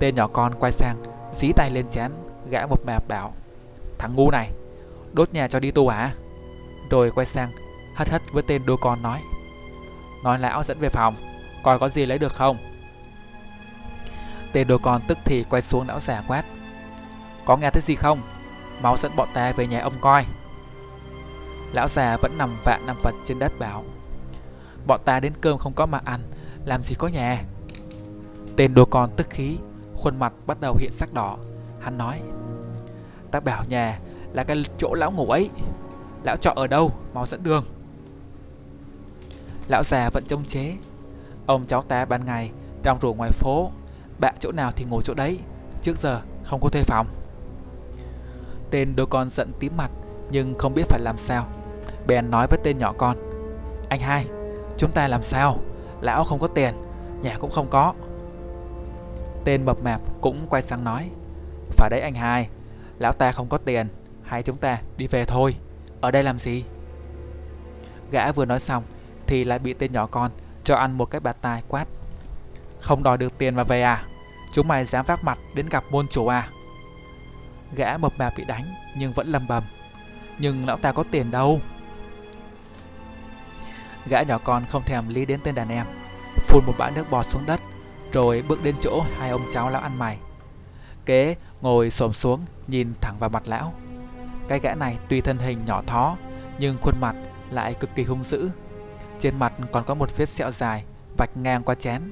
Tên nhỏ con quay sang, Dí tay lên chán, Gã mập mạp bảo, Thằng ngu này, Đốt nhà cho đi tu hả? Rồi quay sang, hất hất với tên đô con nói Nói lão dẫn về phòng, Coi có gì lấy được không? Tên đôi con tức thì quay xuống lão già quát, Có nghe thấy gì không? Mau dẫn bọn ta về nhà ông coi. Lão già vẫn nằm vạn nằm vật trên đất bảo, Bọn ta đến cơm không có mà ăn làm gì có nhà? Tên đồ con tức khí, Khuôn mặt bắt đầu hiện sắc đỏ. Hắn nói, Ta bảo nhà là cái chỗ lão ngủ ấy. Lão trọ ở đâu? Mau dẫn đường. Lão già vẫn trông chế. Ông cháu ta ban ngày Trong rủ ngoài phố. Bạ chỗ nào thì ngồi chỗ đấy. Trước giờ không có thuê phòng. Tên đôi con giận tím mặt Nhưng không biết phải làm sao. Bèn nói với tên nhỏ con, Anh hai, Chúng ta làm sao? Lão không có tiền, Nhà cũng không có. Tên mập mạp cũng quay sang nói, Phải đấy anh hai, Lão ta không có tiền, hai chúng ta đi về thôi. Ở đây làm gì? Gã vừa nói xong Thì lại bị tên nhỏ con Cho ăn một cái bạt tai quát, Không đòi được tiền mà về à? Chúng mày dám vác mặt đến gặp môn chủ à? Gã mập mạp bị đánh Nhưng vẫn lầm bầm, Nhưng lão ta có tiền đâu? Gã nhỏ con không thèm lý đến tên đàn em. Phun một bãi nước bọt xuống đất, Rồi bước đến chỗ hai ông cháu lão ăn mày. Kế ngồi xổm xuống, Nhìn thẳng vào mặt lão. Cái gã này tuy thân hình nhỏ thó, Nhưng khuôn mặt lại cực kỳ hung dữ. Trên mặt còn có một vết sẹo dài, Vạch ngang qua chén.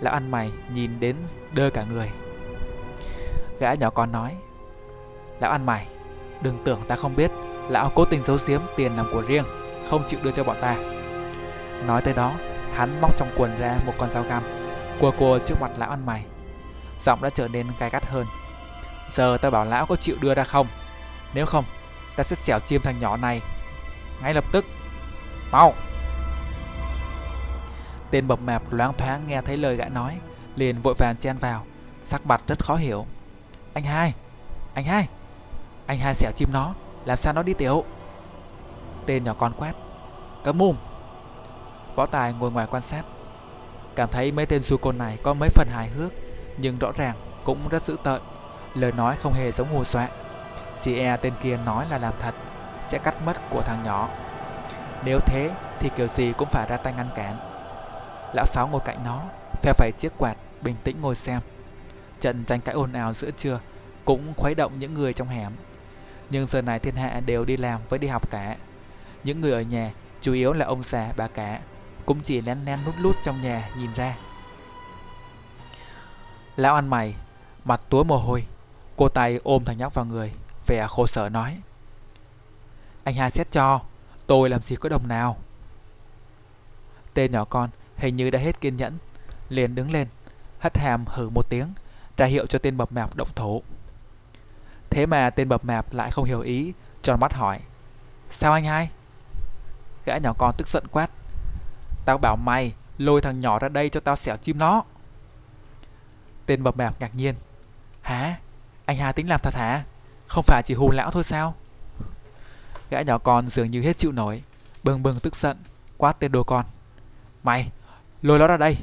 Lão ăn mày nhìn đến đơ cả người. Gã nhỏ con nói, Lão ăn mày, Đừng tưởng ta không biết. Lão cố tình giấu giếm tiền làm của riêng, Không chịu đưa cho bọn ta. Nói tới đó, Hắn móc trong quần ra một con dao găm, Cua cua trước mặt lão ăn mày. Giọng đã trở nên gai gắt hơn. Giờ ta bảo lão có chịu đưa ra không? Nếu không, Ta sẽ xẻo chim thằng nhỏ này. Ngay lập tức. Mau! Tên bập mạp loáng thoáng nghe thấy lời gã nói, Liền vội vàng chen vào. Sắc mặt rất khó hiểu. Anh hai! Anh hai! Anh hai xẻo chim nó, Làm sao nó đi tiểu? Tên nhỏ con quát. Cấm mùm Võ Tài ngồi ngoài quan sát. Cảm thấy mấy tên du côn này có mấy phần hài hước, Nhưng rõ ràng cũng rất dữ tợn. Lời nói không hề giống hù soạn Chỉ e tên kia nói là làm thật, Sẽ cắt mất của thằng nhỏ. Nếu thế thì kiểu gì cũng phải ra tay ngăn cản. Lão Sáu ngồi cạnh nó, Phe phẩy chiếc quạt, bình tĩnh ngồi xem. Trận tranh cãi ồn ào giữa trưa Cũng khuấy động những người trong hẻm. Nhưng giờ này thiên hạ đều đi làm với đi học cả. Những người ở nhà, Chủ yếu là ông già, bà cả. Cũng chỉ lén lén nút lút trong nhà nhìn ra. Lão ăn mày, Mặt túa mồ hôi. Cô tay ôm thằng nhóc vào người, Vẻ khổ sở nói. Anh hai xét cho, Tôi làm gì có đồng nào. Tên nhỏ con hình như đã hết kiên nhẫn, liền đứng lên, hất hàm hử một tiếng, ra hiệu cho tên bập mạp động thổ thế mà tên bập mạp lại không hiểu ý, tròn mắt hỏi. Sao anh hai? Gã nhỏ con tức giận quát tao bảo mày lôi thằng nhỏ ra đây cho tao xẻo chim nó. Tên bập mạp ngạc nhiên. Hả? Anh Hà tính làm thật hả? Không phải chỉ hù lão thôi sao? Gã nhỏ con dường như hết chịu nổi bừng bừng tức giận quát tên đồ con. Mày lôi nó ra đây.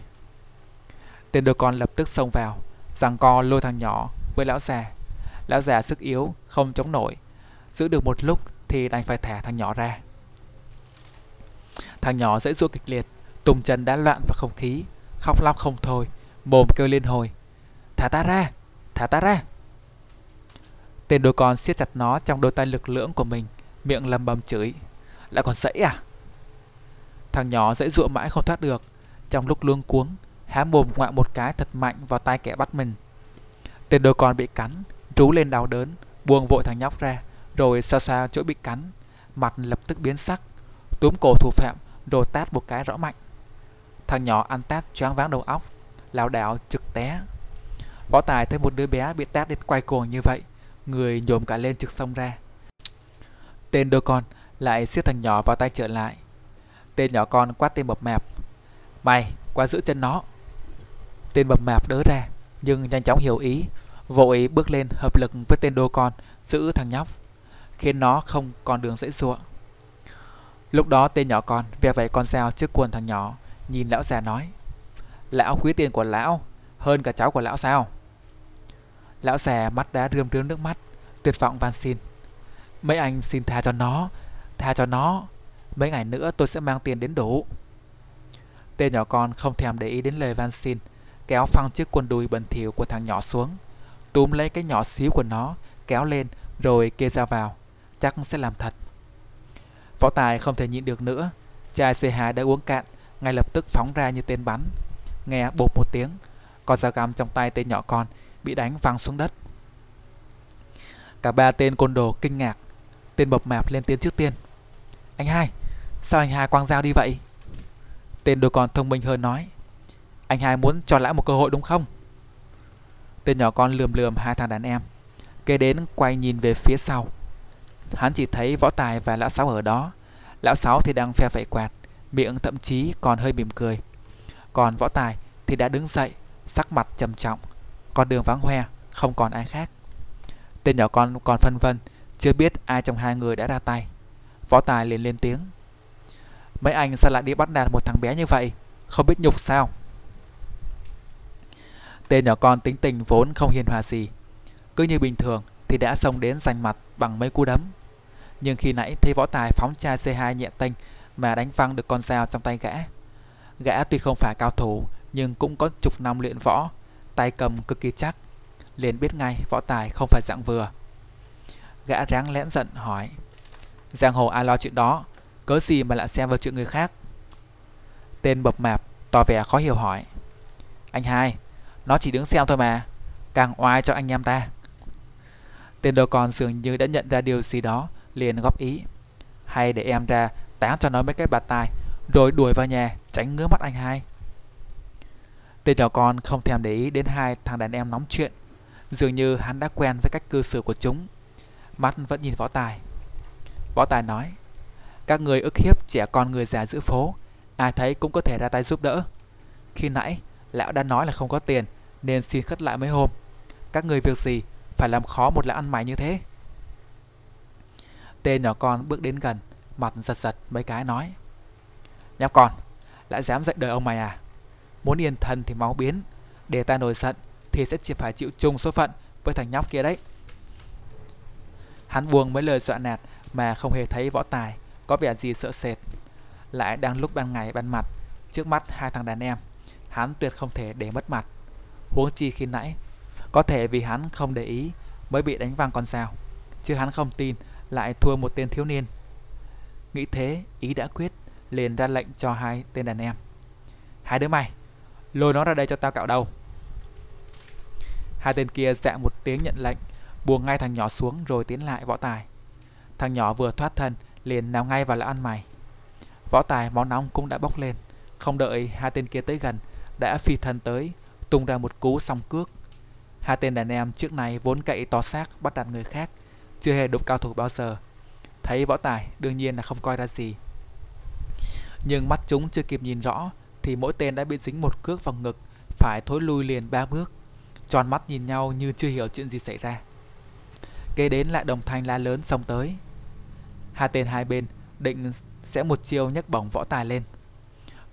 Tên đồ con lập tức xông vào rằng co lôi thằng nhỏ với lão già. Lão già sức yếu, không chống nổi. Giữ được một lúc thì đành phải thả thằng nhỏ ra. Thằng nhỏ dễ dụa kịch liệt, tùng chân đã loạn vào không khí, khóc lóc không thôi, mồm kêu liên hồi. Thả ta ra, thả ta ra. Tên đôi con siết chặt nó trong đôi tay lực lưỡng của mình, miệng lầm bầm chửi. Lại còn sẫy à? Thằng nhỏ dãy dụa mãi không thoát được, trong lúc luống cuống, há mồm ngoạ một cái thật mạnh vào tay kẻ bắt mình. Tên đôi con bị cắn, rú lên đau đớn, buông vội thằng nhóc ra, rồi xa xa chỗ bị cắn, mặt lập tức biến sắc, túm cổ thủ phạm, rồi tát một cái rõ mạnh. Thằng nhỏ ăn tát choáng váng đầu óc, lão đảo trực té. Võ Tài thấy một đứa bé bị tát đến quay cuồng như vậy, người nhổm cả lên trực sông ra. Tên đôi con lại siết thằng nhỏ vào tay trở lại. Tên nhỏ con quát tên mập mạp. Mày, qua giữ chân nó. Tên mập mạp đỡ ra, nhưng nhanh chóng hiểu ý, vội bước lên hợp lực với tên đô con giữ thằng nhóc, khiến nó không còn đường dễ dụa. Lúc đó tên nhỏ con ve vẫy con dao trước quần thằng nhỏ, nhìn lão già nói: "Lão quý tiền của lão hơn cả cháu của lão sao?" Lão già mắt đã rươm rươm nước mắt, tuyệt vọng van xin: "Mấy anh xin tha cho nó, tha cho nó, mấy ngày nữa tôi sẽ mang tiền đến đủ." Tên nhỏ con không thèm để ý đến lời van xin, kéo phăng chiếc quần đùi bẩn thỉu của thằng nhỏ xuống, túm lấy cái nhỏ xíu của nó, kéo lên rồi kê ra vào, chắc sẽ làm thật. Võ Tài không thể nhịn được nữa, chai C2 đã uống cạn, ngay lập tức phóng ra như tên bắn. Nghe bột một tiếng, con dao găm trong tay tên nhỏ con bị đánh văng xuống đất. Cả ba tên côn đồ kinh ngạc, tên bập mạp lên tiếng trước tiên. Anh hai, sao anh hai quăng dao đi vậy? Tên đồ con thông minh hơn nói. Anh hai muốn cho lãi một cơ hội đúng không? Tên nhỏ con lườm lườm hai thằng đàn em, kế đến quay nhìn về phía sau. Hắn chỉ thấy võ tài và lão sáu ở đó. Lão sáu thì đang phe phẩy quạt, miệng thậm chí còn hơi mỉm cười. Còn võ tài thì đã đứng dậy, sắc mặt trầm trọng, con đường vắng hoe, không còn ai khác. Tên nhỏ con còn phân vân, chưa biết ai trong hai người đã ra tay. Võ tài liền lên tiếng. Mấy anh sao lại đi bắt nạt một thằng bé như vậy, không biết nhục sao? Tên nhỏ con tính tình vốn không hiền hòa gì. Cứ như bình thường thì đã xông đến giành mặt bằng mấy cú đấm. Nhưng khi nãy thấy võ tài phóng chai C2 nhẹ tênh mà đánh văng được con dao trong tay gã. Gã tuy không phải cao thủ nhưng cũng có chục năm luyện võ, tay cầm cực kỳ chắc. Liền biết ngay võ tài không phải dạng vừa. Gã ráng lẽn giận hỏi Giang hồ ai lo chuyện đó Cớ gì mà lại xem vào chuyện người khác Tên bập mạp tỏ vẻ khó hiểu hỏi Anh hai Nó chỉ đứng xem thôi mà Càng oai cho anh em ta Tên đầu con dường như đã nhận ra điều gì đó Liền góp ý Hay để em ra tán cho nó mấy cái bạt tai, Rồi đuổi vào nhà, tránh ngứa mắt anh hai. Tên nhỏ con không thèm để ý đến hai thằng đàn em nóng chuyện. Dường như hắn đã quen với cách cư xử của chúng. Mắt vẫn nhìn võ tài. Võ tài nói, Các người ức hiếp trẻ con người già giữa phố, Ai thấy cũng có thể ra tay giúp đỡ. Khi nãy, Lão đã nói là không có tiền, Nên xin khất lại mấy hôm. Các người việc gì Phải làm khó một lão ăn mày như thế? Tên nhỏ con bước đến gần Mặt giật giật mấy cái nói Nhóc con Lại dám dạy đời ông mày à Muốn yên thân thì máu biến Để ta nổi giận Thì sẽ chỉ phải chịu chung số phận Với thằng nhóc kia đấy Hắn buông mấy lời dọa nạt mà không hề thấy võ tài có vẻ gì sợ sệt. Lại đang lúc ban ngày ban mặt trước mắt hai thằng đàn em, hắn tuyệt không thể để mất mặt. Huống chi khi nãy, có thể vì hắn không để ý mới bị đánh văng con dao, chứ hắn không tin lại thua một tên thiếu niên. Nghĩ thế, ý đã quyết, liền ra lệnh cho hai tên đàn em. Hai đứa mày, lôi nó ra đây cho tao cạo đầu. Hai tên kia dạ một tiếng nhận lệnh, buông ngay thằng nhỏ xuống rồi tiến lại võ tài. Thằng nhỏ vừa thoát thân liền nào ngay vào là ăn mày. Võ tài máu nóng cũng đã bốc lên, không đợi hai tên kia tới gần, đã phi thân tới, tung ra một cú song cước. Hai tên đàn em trước này vốn cậy to xác bắt đặt người khác, chưa hề đụng cao thủ bao giờ. Thấy võ tài đương nhiên là không coi ra gì. Nhưng mắt chúng chưa kịp nhìn rõ thì mỗi tên đã bị dính một cước vào ngực, phải thối lui liền ba bước. Tròn mắt nhìn nhau như chưa hiểu chuyện gì xảy ra. Kế đến lại đồng thanh la lớn xông tới. Hai tên hai bên định sẽ một chiêu nhấc bổng võ tài lên.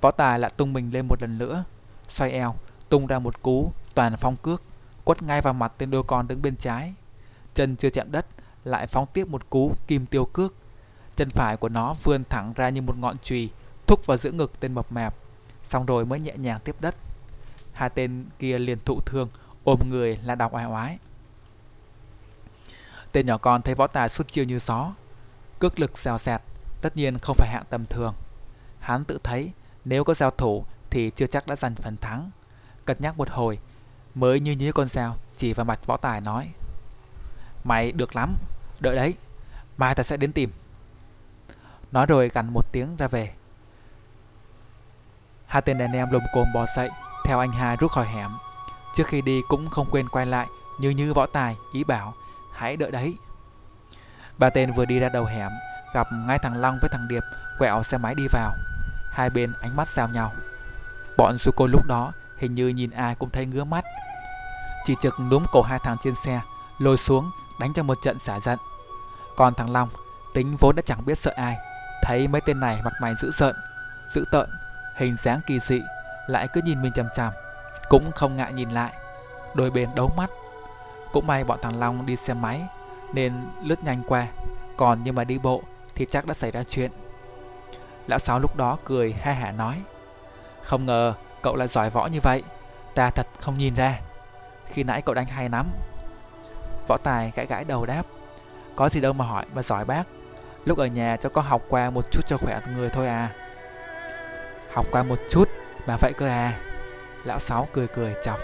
Võ tài lại tung mình lên một lần nữa, xoay eo, tung ra một cú toàn phong cước, quất ngay vào mặt tên đôi con đứng bên trái. Chân chưa chạm đất, lại phóng tiếp một cú kim tiêu cước. Chân phải của nó vươn thẳng ra như một ngọn chùy, thúc vào giữa ngực tên mập mạp, xong rồi mới nhẹ nhàng tiếp đất. Hai tên kia liền thụ thương, ôm người là đọc oai oái. Tên nhỏ con thấy võ tài xuất chiêu như gió, cước lực xèo xẹt, tất nhiên không phải hạng tầm thường. Hắn tự thấy nếu có giao thủ thì chưa chắc đã giành phần thắng. Cật nhắc một hồi, mới như như con dao chỉ vào mặt võ tài nói Mày được lắm, đợi đấy, mai ta sẽ đến tìm. Nói rồi gằn một tiếng ra về. Hai tên đàn em lùm cồm bò dậy, theo anh hai rút khỏi hẻm. Trước khi đi cũng không quên quay lại, như như võ tài, ý bảo, hãy đợi đấy. Ba tên vừa đi ra đầu hẻm, gặp ngay thằng Long với thằng Điệp quẹo xe máy đi vào. Hai bên ánh mắt giao nhau. Bọn Suko lúc đó hình như nhìn ai cũng thấy ngứa mắt. Chỉ trực núm cổ hai thằng trên xe, lôi xuống, đánh cho một trận xả giận. Còn thằng Long, tính vốn đã chẳng biết sợ ai, thấy mấy tên này mặt mày dữ sợn, dữ tợn, hình dáng kỳ dị, lại cứ nhìn mình chằm chằm, cũng không ngại nhìn lại. Đôi bên đấu mắt. Cũng may bọn thằng Long đi xe máy nên lướt nhanh qua, còn nhưng mà đi bộ thì chắc đã xảy ra chuyện. Lão Sáu lúc đó cười ha hả nói Không ngờ cậu lại giỏi võ như vậy Ta thật không nhìn ra Khi nãy cậu đánh hay lắm Võ Tài gãi gãi đầu đáp, Có gì đâu mà hỏi, mà giỏi bác. Lúc ở nhà cháu có học qua một chút cho khỏe người thôi à. Học qua một chút mà vậy cơ à? Lão Sáu cười cười chọc.